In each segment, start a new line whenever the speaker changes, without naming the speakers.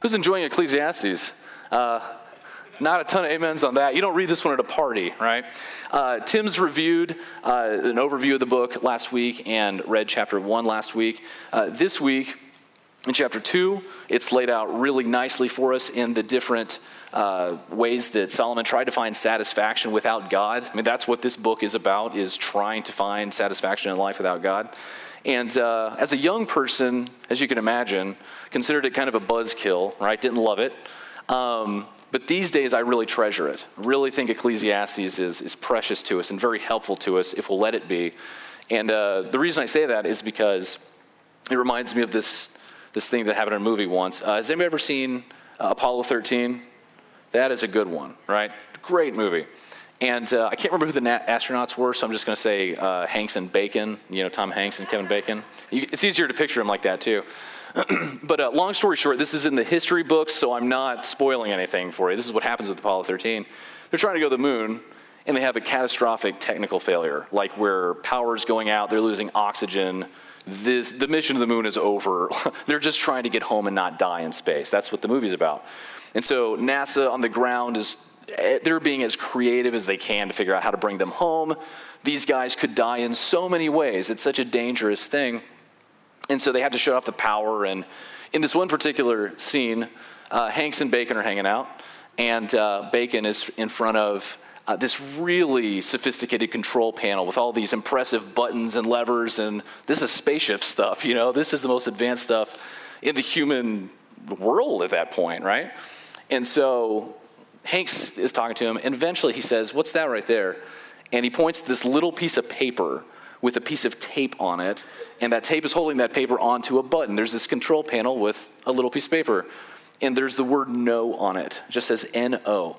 Who's enjoying Ecclesiastes? Uh, not a ton of amens on that. You don't read this one at a party, right? Uh, Tim's reviewed uh, an overview of the book last week and read chapter one last week. Uh, this week, in chapter two, it's laid out really nicely for us in the different uh, ways that Solomon tried to find satisfaction without God. I mean, that's what this book is about: is trying to find satisfaction in life without God. And uh, as a young person, as you can imagine, considered it kind of a buzzkill, right? Didn't love it. Um, but these days, I really treasure it. Really think Ecclesiastes is, is precious to us and very helpful to us if we'll let it be. And uh, the reason I say that is because it reminds me of this, this thing that happened in a movie once. Uh, has anybody ever seen Apollo 13? That is a good one, right? Great movie. And uh, I can't remember who the na- astronauts were, so I'm just going to say uh, Hanks and Bacon, you know, Tom Hanks and Kevin Bacon. You, it's easier to picture them like that, too. but uh, long story short, this is in the history books, so I'm not spoiling anything for you. This is what happens with Apollo 13. They're trying to go to the moon, and they have a catastrophic technical failure, like where power's going out, they're losing oxygen. This, the mission to the moon is over. they're just trying to get home and not die in space. That's what the movie's about. And so NASA on the ground is they're being as creative as they can to figure out how to bring them home. These guys could die in so many ways. It's such a dangerous thing. And so they have to shut off the power. And in this one particular scene, uh, Hanks and Bacon are hanging out, and uh, Bacon is in front of uh, this really sophisticated control panel with all these impressive buttons and levers. And this is spaceship stuff, you know, this is the most advanced stuff in the human world at that point, right? And so Hanks is talking to him, and eventually he says, What's that right there? And he points to this little piece of paper with a piece of tape on it, and that tape is holding that paper onto a button. There's this control panel with a little piece of paper, and there's the word no on it. It just says N O.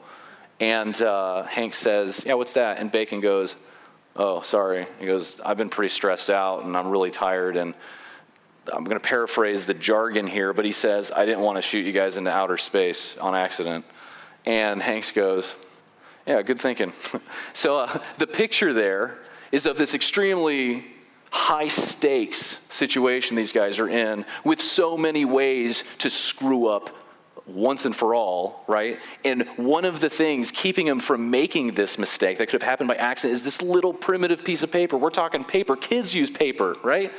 And uh, Hank says, Yeah, what's that? And Bacon goes, Oh, sorry. He goes, I've been pretty stressed out, and I'm really tired, and I'm going to paraphrase the jargon here, but he says, I didn't want to shoot you guys into outer space on accident. And Hanks goes, Yeah, good thinking. so uh, the picture there is of this extremely high stakes situation these guys are in with so many ways to screw up once and for all, right? And one of the things keeping them from making this mistake that could have happened by accident is this little primitive piece of paper. We're talking paper. Kids use paper, right?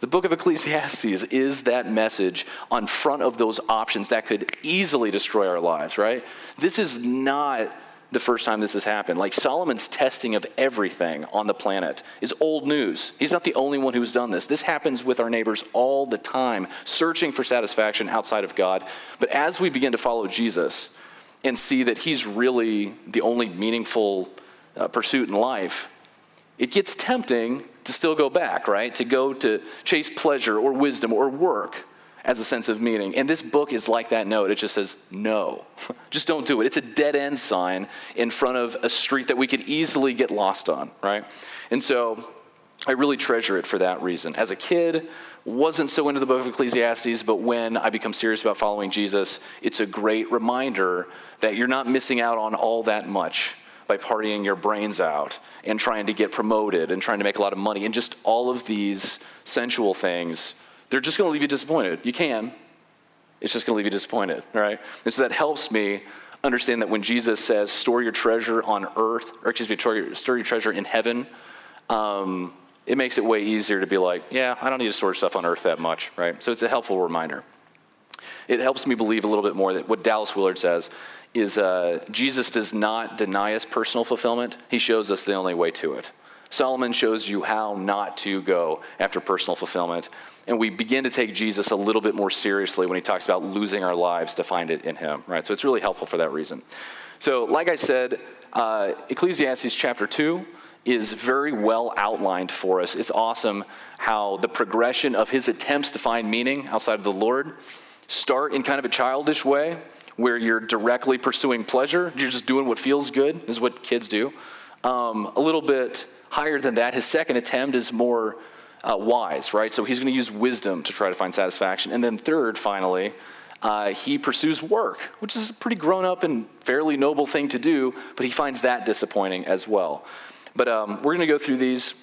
The book of Ecclesiastes is that message on front of those options that could easily destroy our lives, right? This is not the first time this has happened. Like Solomon's testing of everything on the planet is old news. He's not the only one who's done this. This happens with our neighbors all the time, searching for satisfaction outside of God. But as we begin to follow Jesus and see that he's really the only meaningful uh, pursuit in life, it gets tempting to still go back, right? To go to chase pleasure or wisdom or work as a sense of meaning. And this book is like that note. It just says, no, just don't do it. It's a dead end sign in front of a street that we could easily get lost on, right? And so I really treasure it for that reason. As a kid, wasn't so into the book of Ecclesiastes, but when I become serious about following Jesus, it's a great reminder that you're not missing out on all that much by partying your brains out and trying to get promoted and trying to make a lot of money and just all of these sensual things they're just going to leave you disappointed. You can. It's just going to leave you disappointed, right? And so that helps me understand that when Jesus says, store your treasure on earth, or excuse me, store your, treasure in heaven, um, it makes it way easier to be like, yeah, I don't need to store stuff on earth that much, right? So it's a helpful reminder. It helps me believe a little bit more that what Dallas Willard says is uh, Jesus does not deny us personal fulfillment, he shows us the only way to it. Solomon shows you how not to go after personal fulfillment. And we begin to take Jesus a little bit more seriously when he talks about losing our lives to find it in him, right? So it's really helpful for that reason. So, like I said, uh, Ecclesiastes chapter 2 is very well outlined for us. It's awesome how the progression of his attempts to find meaning outside of the Lord start in kind of a childish way where you're directly pursuing pleasure. You're just doing what feels good, is what kids do. Um, a little bit higher than that. His second attempt is more uh, wise, right? So he's going to use wisdom to try to find satisfaction. And then, third, finally, uh, he pursues work, which is a pretty grown up and fairly noble thing to do, but he finds that disappointing as well. But um, we're going to go through these.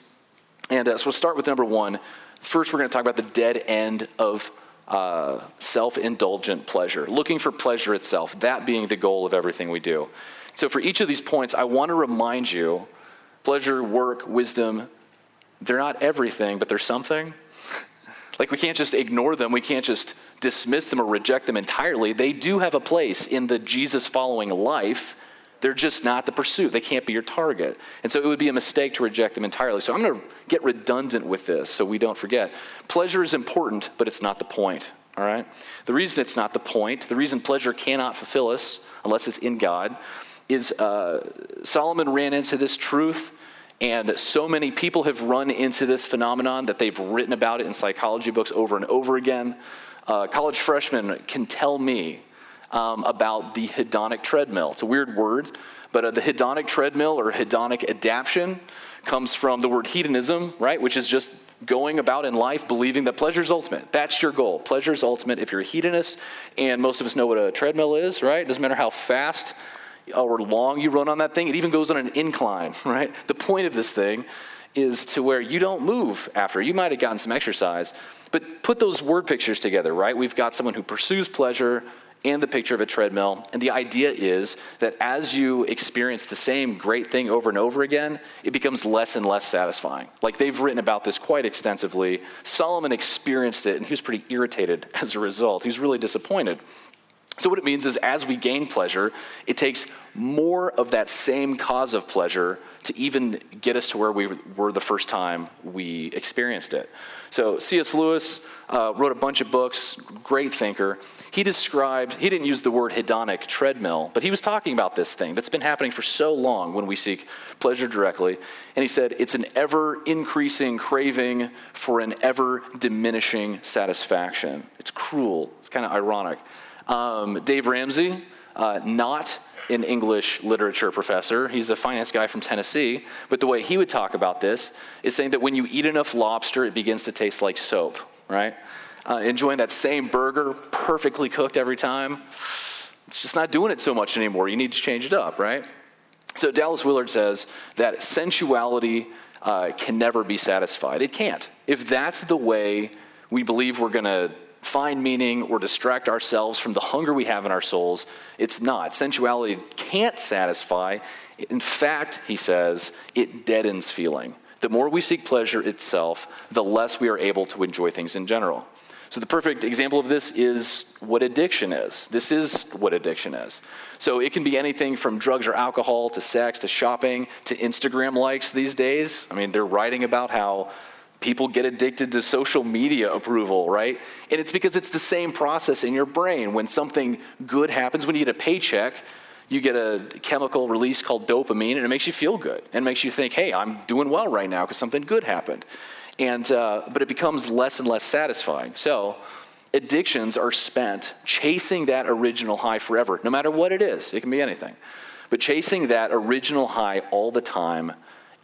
And uh, so we'll start with number one. First, we're going to talk about the dead end of uh, self indulgent pleasure, looking for pleasure itself, that being the goal of everything we do. So, for each of these points, I want to remind you pleasure, work, wisdom, they're not everything, but they're something. Like, we can't just ignore them. We can't just dismiss them or reject them entirely. They do have a place in the Jesus following life. They're just not the pursuit. They can't be your target. And so it would be a mistake to reject them entirely. So I'm going to get redundant with this so we don't forget. Pleasure is important, but it's not the point. All right? The reason it's not the point, the reason pleasure cannot fulfill us unless it's in God, is uh, Solomon ran into this truth and so many people have run into this phenomenon that they've written about it in psychology books over and over again. Uh, college freshmen can tell me um, about the hedonic treadmill. It's a weird word, but uh, the hedonic treadmill or hedonic adaptation comes from the word hedonism, right, which is just going about in life believing that pleasure is ultimate. That's your goal. Pleasure is ultimate if you're a hedonist, and most of us know what a treadmill is, right? It doesn't matter how fast or long you run on that thing. It even goes on an incline, right? The point of this thing is to where you don't move after. You might have gotten some exercise, but put those word pictures together, right? We've got someone who pursues pleasure and the picture of a treadmill. And the idea is that as you experience the same great thing over and over again, it becomes less and less satisfying. Like they've written about this quite extensively. Solomon experienced it, and he was pretty irritated as a result. He was really disappointed. So, what it means is as we gain pleasure, it takes more of that same cause of pleasure to even get us to where we were the first time we experienced it. So, C.S. Lewis uh, wrote a bunch of books, great thinker. He described, he didn't use the word hedonic treadmill, but he was talking about this thing that's been happening for so long when we seek pleasure directly. And he said, it's an ever increasing craving for an ever diminishing satisfaction. It's cruel, it's kind of ironic. Um, Dave Ramsey, uh, not an English literature professor. He's a finance guy from Tennessee. But the way he would talk about this is saying that when you eat enough lobster, it begins to taste like soap, right? Uh, enjoying that same burger, perfectly cooked every time, it's just not doing it so much anymore. You need to change it up, right? So Dallas Willard says that sensuality uh, can never be satisfied. It can't. If that's the way we believe we're going to find meaning or distract ourselves from the hunger we have in our souls. It's not. Sensuality can't satisfy. In fact, he says, it deadens feeling. The more we seek pleasure itself, the less we are able to enjoy things in general. So, the perfect example of this is what addiction is. This is what addiction is. So, it can be anything from drugs or alcohol to sex to shopping to Instagram likes these days. I mean, they're writing about how people get addicted to social media approval, right? And it's because it's the same process in your brain. When something good happens, when you get a paycheck, you get a chemical release called dopamine, and it makes you feel good and makes you think, hey, I'm doing well right now because something good happened. And, uh, but it becomes less and less satisfying. So, addictions are spent chasing that original high forever, no matter what it is. It can be anything. But chasing that original high all the time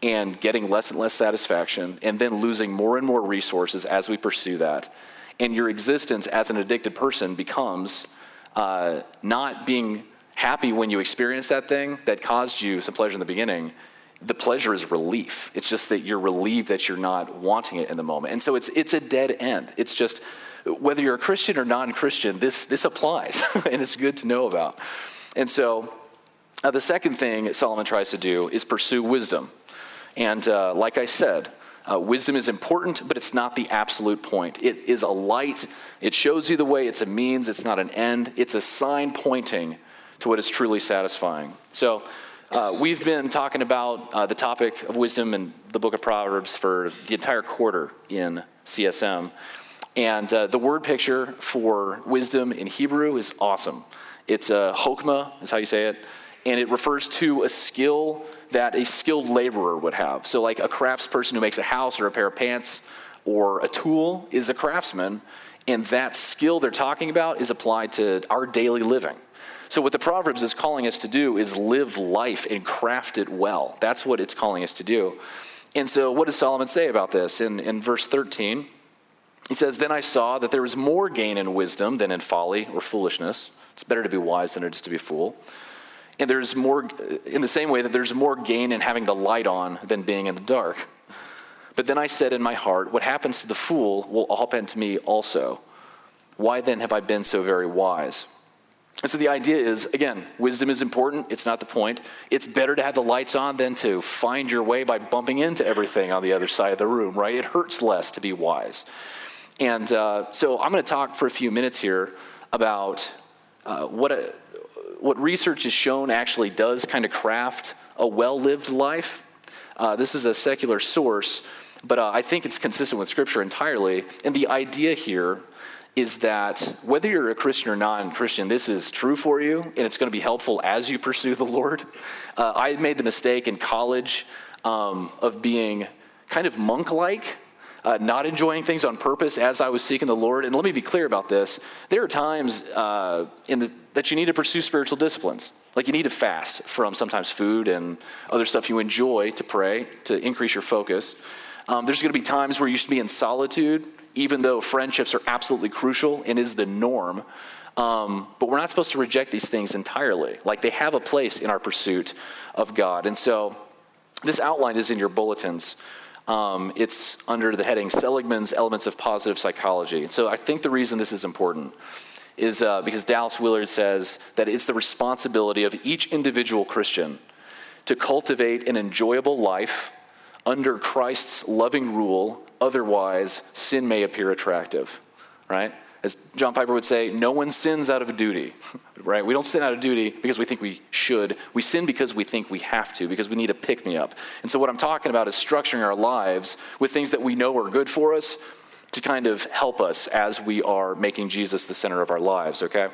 and getting less and less satisfaction, and then losing more and more resources as we pursue that. And your existence as an addicted person becomes uh, not being happy when you experience that thing that caused you some pleasure in the beginning. The pleasure is relief. It's just that you're relieved that you're not wanting it in the moment. And so it's, it's a dead end. It's just whether you're a Christian or non Christian, this, this applies, and it's good to know about. And so uh, the second thing Solomon tries to do is pursue wisdom. And uh, like I said, uh, wisdom is important, but it's not the absolute point. It is a light, it shows you the way, it's a means, it's not an end, it's a sign pointing to what is truly satisfying. So, uh, we've been talking about uh, the topic of wisdom in the book of Proverbs for the entire quarter in CSM. And uh, the word picture for wisdom in Hebrew is awesome. It's a chokmah, is how you say it and it refers to a skill that a skilled laborer would have. So, like a craftsperson who makes a house or a pair of pants or a tool is a craftsman, and that skill they're talking about is applied to our daily living. So, what the Proverbs is calling us to do is live life and craft it well. That's what it's calling us to do. And so, what does Solomon say about this? In, in verse 13, he says, Then I saw that there was more gain in wisdom than in folly or foolishness. It's better to be wise than it is to be a fool. And there's more, in the same way that there's more gain in having the light on than being in the dark. But then I said in my heart, What happens to the fool will happen to me also. Why then have I been so very wise? And so the idea is again, wisdom is important. It's not the point. It's better to have the lights on than to find your way by bumping into everything on the other side of the room, right? It hurts less to be wise. And uh, so I'm going to talk for a few minutes here about uh, what, a, what research has shown actually does kind of craft a well lived life. Uh, this is a secular source, but uh, I think it's consistent with Scripture entirely. And the idea here is that whether you're a Christian or non Christian, this is true for you, and it's going to be helpful as you pursue the Lord. Uh, I made the mistake in college um, of being kind of monk like. Uh, not enjoying things on purpose as I was seeking the Lord. And let me be clear about this. There are times uh, in the, that you need to pursue spiritual disciplines. Like you need to fast from sometimes food and other stuff you enjoy to pray, to increase your focus. Um, there's going to be times where you should be in solitude even though friendships are absolutely crucial and is the norm. Um, but we're not supposed to reject these things entirely. Like they have a place in our pursuit of God. And so this outline is in your bulletins. Um, it's under the heading Seligman's Elements of Positive Psychology. So I think the reason this is important is uh, because Dallas Willard says that it's the responsibility of each individual Christian to cultivate an enjoyable life under Christ's loving rule Otherwise, sin may appear attractive, right? As John Piper would say, no one sins out of duty, right? We don't sin out of duty because we think we should. We sin because we think we have to, because we need a pick me up. And so, what I'm talking about is structuring our lives with things that we know are good for us to kind of help us as we are making Jesus the center of our lives, okay?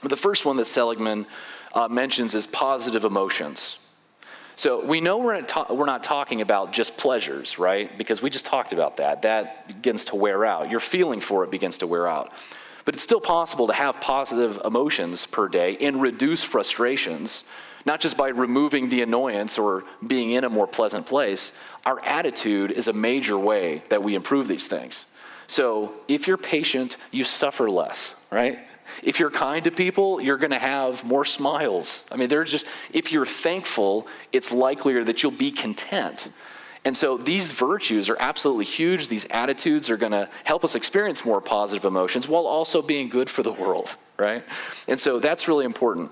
But the first one that Seligman uh, mentions is positive emotions. So we know we're, ta- we're not talking about just pleasures, right? Because we just talked about that. That begins to wear out. Your feeling for it begins to wear out. But it's still possible to have positive emotions per day and reduce frustrations, not just by removing the annoyance or being in a more pleasant place. Our attitude is a major way that we improve these things. So if you're patient, you suffer less, right? If you're kind to people, you're going to have more smiles. I mean, there's just, if you're thankful, it's likelier that you'll be content. And so these virtues are absolutely huge. These attitudes are going to help us experience more positive emotions while also being good for the world, right? And so that's really important.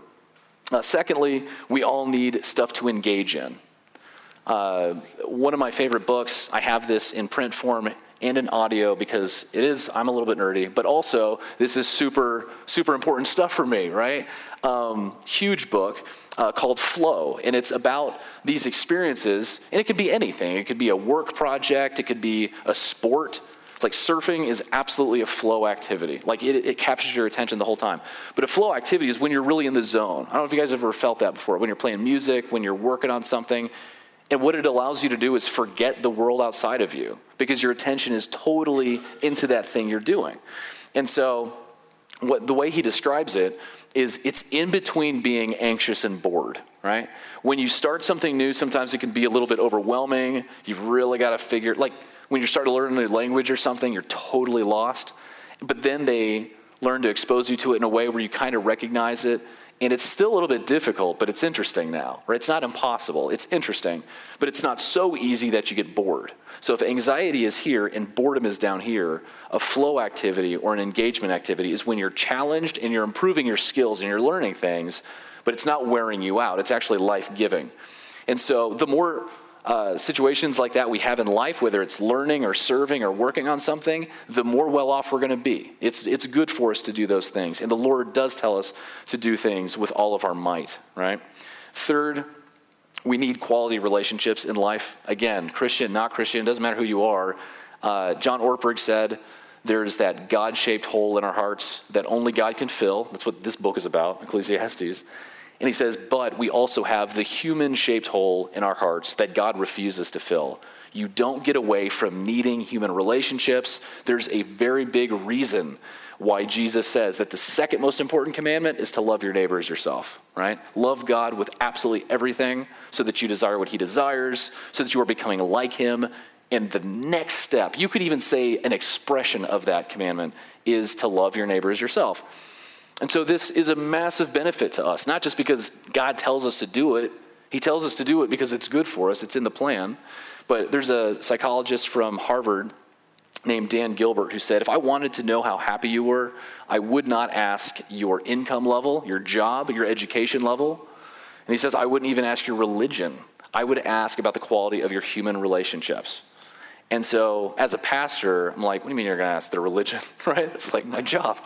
Uh, secondly, we all need stuff to engage in. Uh, one of my favorite books, I have this in print form and in audio because it is, I'm a little bit nerdy, but also this is super, super important stuff for me, right? Um, huge book uh, called Flow, and it's about these experiences, and it could be anything. It could be a work project, it could be a sport. Like surfing is absolutely a flow activity. Like it, it captures your attention the whole time. But a flow activity is when you're really in the zone. I don't know if you guys ever felt that before. When you're playing music, when you're working on something, and what it allows you to do is forget the world outside of you because your attention is totally into that thing you're doing. And so, what, the way he describes it is it's in between being anxious and bored, right? When you start something new, sometimes it can be a little bit overwhelming. You've really got to figure, like when you start to learn a new language or something, you're totally lost. But then they learn to expose you to it in a way where you kind of recognize it and it's still a little bit difficult, but it's interesting now, right? It's not impossible, it's interesting, but it's not so easy that you get bored. So if anxiety is here and boredom is down here, a flow activity or an engagement activity is when you're challenged and you're improving your skills and you're learning things, but it's not wearing you out. It's actually life giving. And so the more uh, situations like that we have in life, whether it's learning or serving or working on something, the more well off we're going to be. It's, it's good for us to do those things. And the Lord does tell us to do things with all of our might, right? Third, we need quality relationships in life. Again, Christian, not Christian, doesn't matter who you are. Uh, John Ortberg said, there's that God shaped hole in our hearts that only God can fill. That's what this book is about, Ecclesiastes. And he says, but we also have the human shaped hole in our hearts that God refuses to fill. You don't get away from needing human relationships. There's a very big reason why Jesus says that the second most important commandment is to love your neighbor as yourself, right? Love God with absolutely everything so that you desire what he desires, so that you are becoming like him. And the next step, you could even say an expression of that commandment, is to love your neighbor as yourself. And so this is a massive benefit to us, not just because God tells us to do it, He tells us to do it because it's good for us, it's in the plan. But there's a psychologist from Harvard named Dan Gilbert who said, If I wanted to know how happy you were, I would not ask your income level, your job, your education level. And he says, I wouldn't even ask your religion. I would ask about the quality of your human relationships. And so, as a pastor, I'm like, what do you mean you're going to ask their religion, right? It's like my job.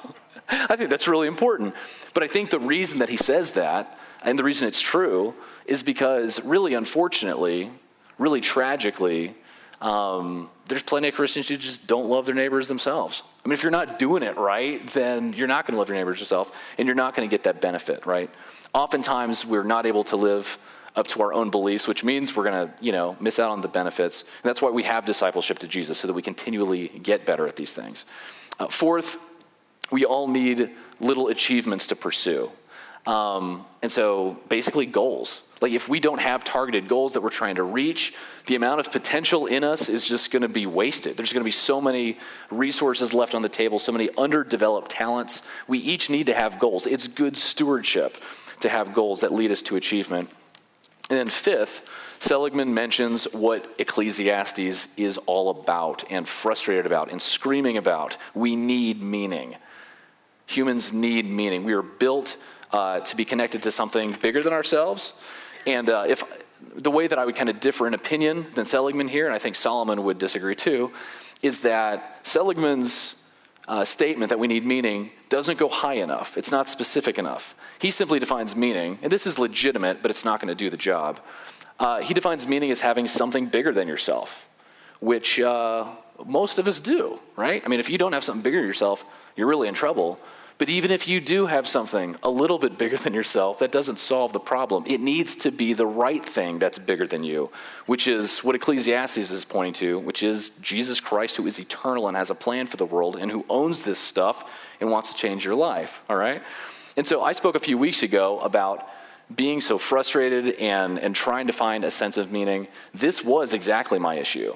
I think that's really important. But I think the reason that he says that, and the reason it's true, is because really, unfortunately, really tragically, um, there's plenty of Christians who just don't love their neighbors themselves. I mean, if you're not doing it right, then you're not going to love your neighbors yourself, and you're not going to get that benefit, right? Oftentimes, we're not able to live up to our own beliefs, which means we're going to, you know, miss out on the benefits. And that's why we have discipleship to Jesus, so that we continually get better at these things. Uh, fourth, we all need little achievements to pursue. Um, and so basically, goals. Like, if we don't have targeted goals that we're trying to reach, the amount of potential in us is just going to be wasted. There's going to be so many resources left on the table, so many underdeveloped talents. We each need to have goals. It's good stewardship to have goals that lead us to achievement. And then, fifth, Seligman mentions what Ecclesiastes is all about and frustrated about and screaming about. We need meaning. Humans need meaning. We are built uh, to be connected to something bigger than ourselves. And uh, if the way that I would kind of differ in opinion than Seligman here, and I think Solomon would disagree too, is that Seligman's uh, statement that we need meaning doesn't go high enough. It's not specific enough. He simply defines meaning, and this is legitimate, but it's not going to do the job. Uh, he defines meaning as having something bigger than yourself, which uh, most of us do, right? I mean, if you don't have something bigger than yourself, you're really in trouble. But even if you do have something a little bit bigger than yourself, that doesn't solve the problem. It needs to be the right thing that's bigger than you, which is what Ecclesiastes is pointing to, which is Jesus Christ, who is eternal and has a plan for the world and who owns this stuff and wants to change your life, all right? And so I spoke a few weeks ago about being so frustrated and, and trying to find a sense of meaning. This was exactly my issue,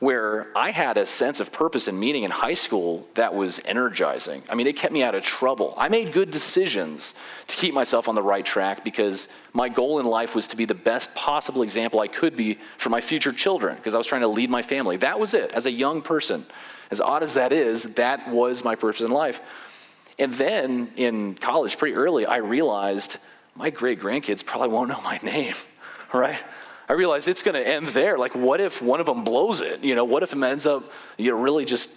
where I had a sense of purpose and meaning in high school that was energizing. I mean, it kept me out of trouble. I made good decisions to keep myself on the right track because my goal in life was to be the best possible example I could be for my future children because I was trying to lead my family. That was it. As a young person, as odd as that is, that was my purpose in life. And then in college, pretty early, I realized my great grandkids probably won't know my name, right? I realized it's going to end there. Like, what if one of them blows it? You know, what if it ends up, you know, really just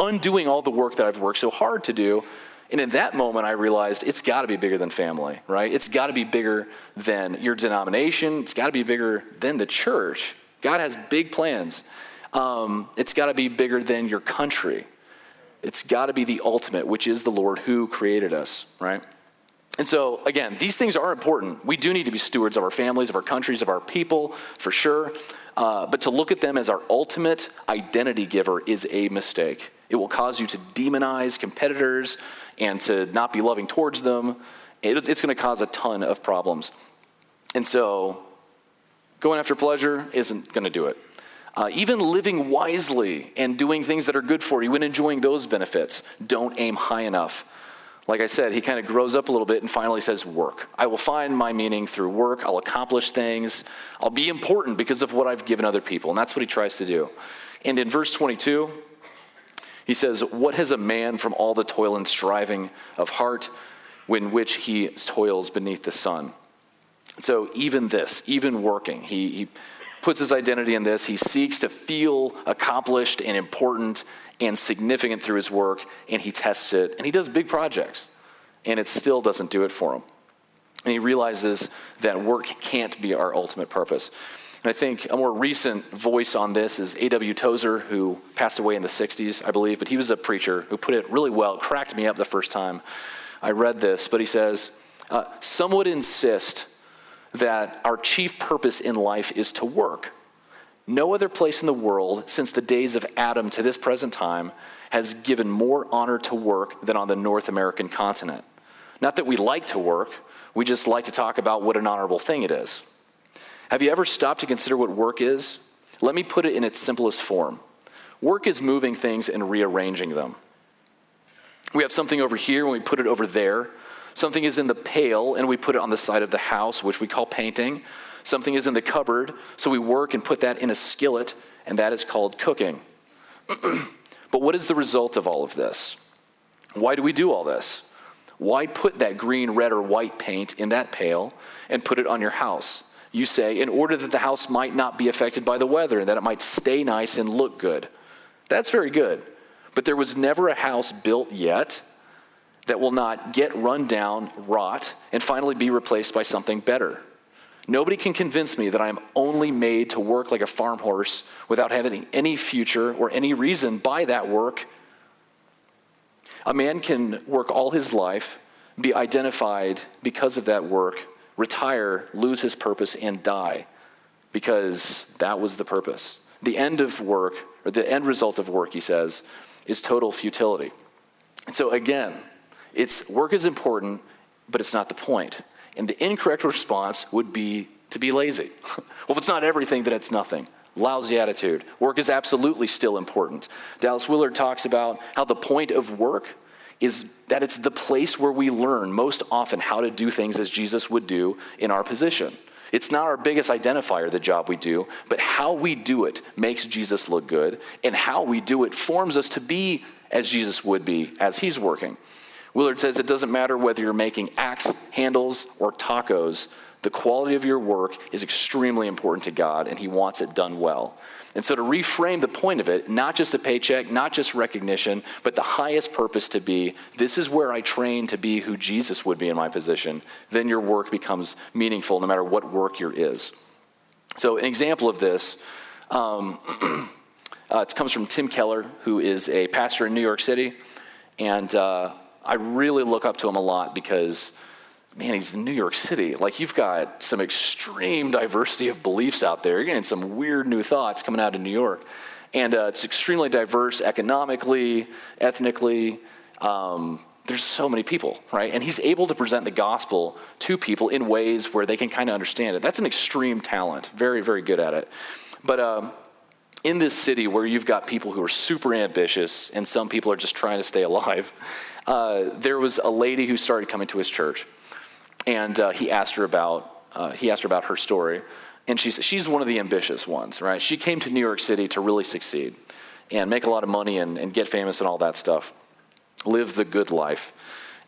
undoing all the work that I've worked so hard to do? And in that moment, I realized it's got to be bigger than family, right? It's got to be bigger than your denomination. It's got to be bigger than the church. God has big plans. Um, it's got to be bigger than your country. It's got to be the ultimate, which is the Lord who created us, right? And so, again, these things are important. We do need to be stewards of our families, of our countries, of our people, for sure. Uh, but to look at them as our ultimate identity giver is a mistake. It will cause you to demonize competitors and to not be loving towards them. It, it's going to cause a ton of problems. And so, going after pleasure isn't going to do it. Uh, even living wisely and doing things that are good for you and enjoying those benefits, don't aim high enough. Like I said, he kind of grows up a little bit and finally says, Work. I will find my meaning through work. I'll accomplish things. I'll be important because of what I've given other people. And that's what he tries to do. And in verse 22, he says, What has a man from all the toil and striving of heart in which he toils beneath the sun? So even this, even working, he, he puts his identity in this. He seeks to feel accomplished and important and significant through his work, and he tests it, and he does big projects, and it still doesn't do it for him. And he realizes that work can't be our ultimate purpose. And I think a more recent voice on this is A.W. Tozer, who passed away in the 60s, I believe, but he was a preacher who put it really well. Cracked me up the first time I read this, but he says, uh, Some would insist that our chief purpose in life is to work. No other place in the world since the days of Adam to this present time has given more honor to work than on the North American continent. Not that we like to work, we just like to talk about what an honorable thing it is. Have you ever stopped to consider what work is? Let me put it in its simplest form work is moving things and rearranging them. We have something over here and we put it over there. Something is in the pail and we put it on the side of the house, which we call painting. Something is in the cupboard, so we work and put that in a skillet, and that is called cooking. But what is the result of all of this? Why do we do all this? Why put that green, red, or white paint in that pail and put it on your house? You say, in order that the house might not be affected by the weather and that it might stay nice and look good. That's very good. But there was never a house built yet that will not get run down, rot, and finally be replaced by something better. Nobody can convince me that I am only made to work like a farm horse without having any future or any reason by that work. A man can work all his life, be identified because of that work, retire, lose his purpose, and die because that was the purpose. The end of work, or the end result of work, he says, is total futility. And so again, it's work is important, but it's not the point. And the incorrect response would be to be lazy. well, if it's not everything, then it's nothing. Lousy attitude. Work is absolutely still important. Dallas Willard talks about how the point of work is that it's the place where we learn most often how to do things as Jesus would do in our position. It's not our biggest identifier, the job we do, but how we do it makes Jesus look good, and how we do it forms us to be as Jesus would be as he's working. Willard says it doesn't matter whether you're making axe handles or tacos, the quality of your work is extremely important to God, and He wants it done well. And so, to reframe the point of it, not just a paycheck, not just recognition, but the highest purpose to be this is where I train to be who Jesus would be in my position, then your work becomes meaningful no matter what work your is. So, an example of this um, uh, it comes from Tim Keller, who is a pastor in New York City. And uh, I really look up to him a lot because, man, he's in New York City. Like, you've got some extreme diversity of beliefs out there. You're getting some weird new thoughts coming out of New York. And uh, it's extremely diverse economically, ethnically. Um, there's so many people, right? And he's able to present the gospel to people in ways where they can kind of understand it. That's an extreme talent. Very, very good at it. But um, in this city where you've got people who are super ambitious and some people are just trying to stay alive, uh, there was a lady who started coming to his church, and uh, he asked her about uh, he asked her about her story, and she's she's one of the ambitious ones, right? She came to New York City to really succeed, and make a lot of money and, and get famous and all that stuff, live the good life,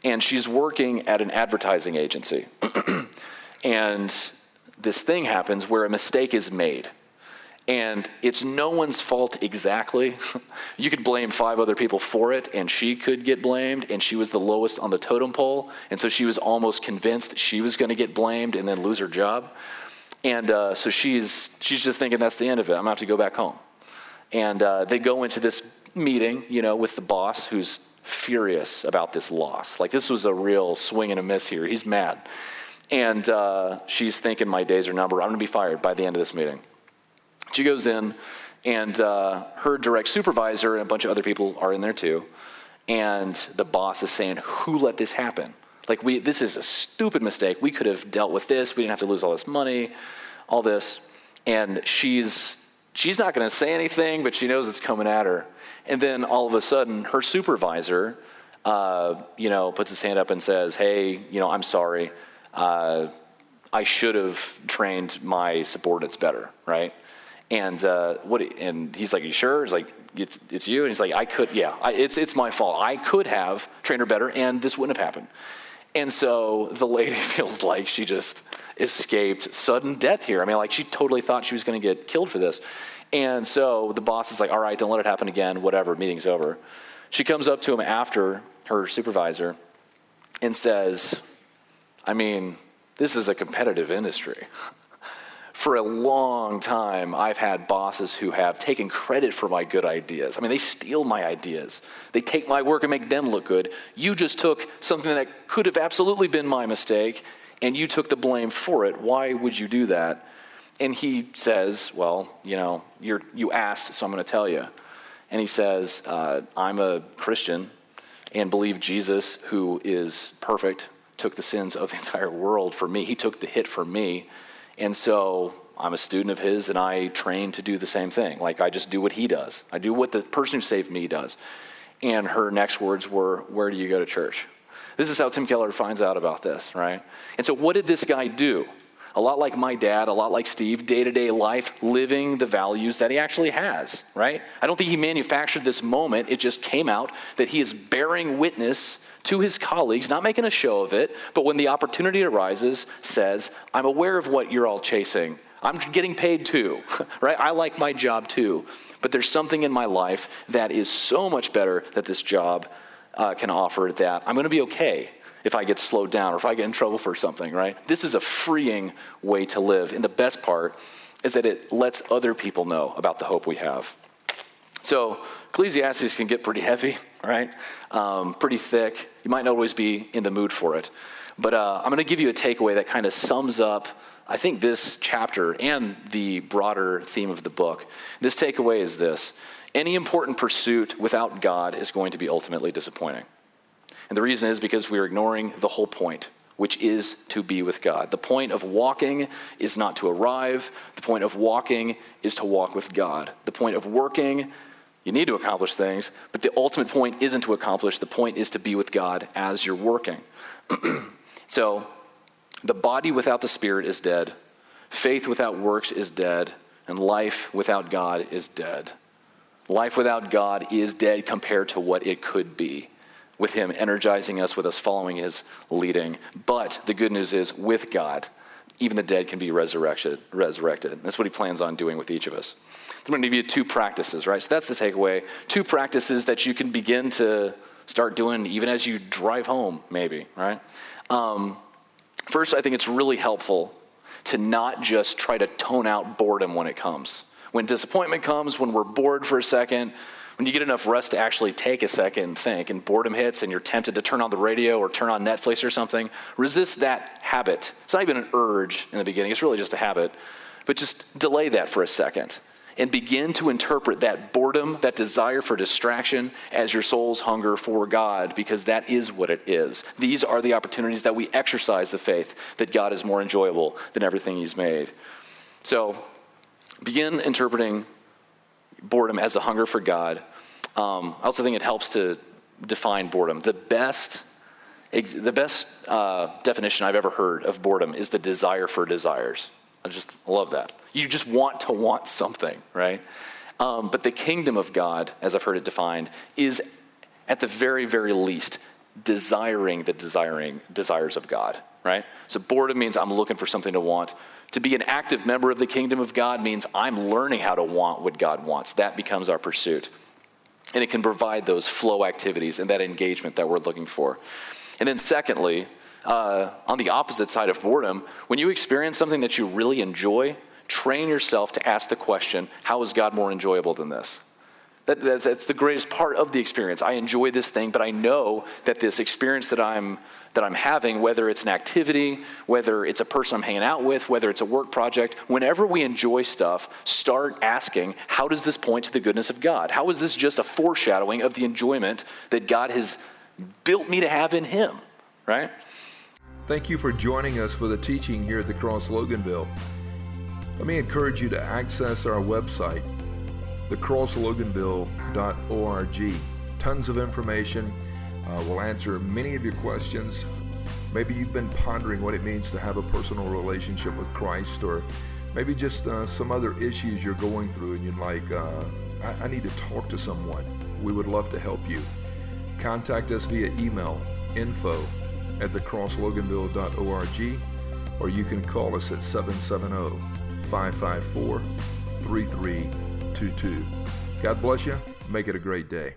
and she's working at an advertising agency, and this thing happens where a mistake is made and it's no one's fault exactly. you could blame five other people for it, and she could get blamed, and she was the lowest on the totem pole. And so she was almost convinced she was going to get blamed and then lose her job. And uh, so she's, she's just thinking that's the end of it. I'm going to have to go back home. And uh, they go into this meeting, you know, with the boss who's furious about this loss. Like, this was a real swing and a miss here. He's mad. And uh, she's thinking, my days are numbered. I'm going to be fired by the end of this meeting. She goes in, and uh, her direct supervisor and a bunch of other people are in there too. And the boss is saying, Who let this happen? Like, we, this is a stupid mistake. We could have dealt with this. We didn't have to lose all this money, all this. And she's, she's not going to say anything, but she knows it's coming at her. And then all of a sudden, her supervisor, uh, you know, puts his hand up and says, Hey, you know, I'm sorry. Uh, I should have trained my subordinates better, right? And uh, what? And he's like, "You sure?" He's like, "It's it's you." And he's like, "I could, yeah, I, it's it's my fault. I could have trained her better, and this wouldn't have happened." And so the lady feels like she just escaped sudden death here. I mean, like she totally thought she was going to get killed for this. And so the boss is like, "All right, don't let it happen again. Whatever, meeting's over." She comes up to him after her supervisor and says, "I mean, this is a competitive industry." for a long time, I've had bosses who have taken credit for my good ideas. I mean, they steal my ideas, they take my work and make them look good. You just took something that could have absolutely been my mistake and you took the blame for it. Why would you do that? And he says, Well, you know, you're, you asked, so I'm going to tell you. And he says, uh, I'm a Christian and believe Jesus, who is perfect, took the sins of the entire world for me. He took the hit for me and so I'm a student of his and I train to do the same thing. Like I just do what he does. I do what the person who saved me does. And her next words were, Where do you go to church? This is how Tim Keller finds out about this, right? And so what did this guy do? a lot like my dad, a lot like Steve, day to day life, living the values that he actually has, right? I don't think he manufactured this moment. It just came out that he is bearing witness to his colleagues, not making a show of it, but when the opportunity arises, says, I'm aware of what you're all chasing. I'm getting paid too, right? I like my job too. But there's something in my life that is so much better that this job uh, can offer that I'm going to be okay if I get slowed down or if I get in trouble for something, right? This is a freeing way to live. And the best part is that it lets other people know about the hope we have. So, Ecclesiastes can get pretty heavy, right? Um, pretty thick. You might not always be in the mood for it. But uh, I'm going to give you a takeaway that kind of sums up, I think, this chapter and the broader theme of the book. This takeaway is this any important pursuit without God is going to be ultimately disappointing. And the reason is because we are ignoring the whole point, which is to be with God. The point of walking is not to arrive, the point of walking is to walk with God. The point of working, you need to accomplish things, but the ultimate point isn't to accomplish, the point is to be with God as you're working. so, the body without the spirit is dead, faith without works is dead, and life without God is dead. Life without God is dead compared to what it could be with Him energizing us, with us following His leading. But the good news is, with God, even the dead can be resurrected. resurrected. That's what He plans on doing with each of us. I'm going to give you two practices, right? So that's the takeaway. Two practices that you can begin to start doing even as you drive home, maybe, right? Um, first, I think it's really helpful to not just try to tone out boredom when it comes. When disappointment comes, when we're bored for a second, when you get enough rest to actually take a second and think, and boredom hits and you're tempted to turn on the radio or turn on Netflix or something, resist that habit. It's not even an urge in the beginning, it's really just a habit. But just delay that for a second and begin to interpret that boredom, that desire for distraction, as your soul's hunger for God, because that is what it is. These are the opportunities that we exercise the faith that God is more enjoyable than everything He's made. So, begin interpreting boredom as a hunger for God. Um, I also think it helps to define boredom. The best, the best uh, definition I've ever heard of boredom is the desire for desires. I just love that. You just want to want something, right? Um, but the kingdom of God, as I've heard it defined, is at the very, very least desiring the desiring desires of God, right? So boredom means I'm looking for something to want. To be an active member of the kingdom of God means I'm learning how to want what God wants. That becomes our pursuit. And it can provide those flow activities and that engagement that we're looking for. And then, secondly, uh, on the opposite side of boredom, when you experience something that you really enjoy, train yourself to ask the question how is God more enjoyable than this? That, that, that's the greatest part of the experience. I enjoy this thing, but I know that this experience that I'm, that I'm having, whether it's an activity, whether it's a person I'm hanging out with, whether it's a work project, whenever we enjoy stuff, start asking, how does this point to the goodness of God? How is this just a foreshadowing of the enjoyment that God has built me to have in Him, right?
Thank you for joining us for the teaching here at the Cross Loganville. Let me encourage you to access our website, thecrossloganville.org. Tons of information. Uh, we'll answer many of your questions. Maybe you've been pondering what it means to have a personal relationship with Christ, or maybe just uh, some other issues you're going through and you're like, uh, I-, I need to talk to someone. We would love to help you. Contact us via email info at thecrossloganville.org or you can call us at 770 554 3322. God bless you. Make it a great day.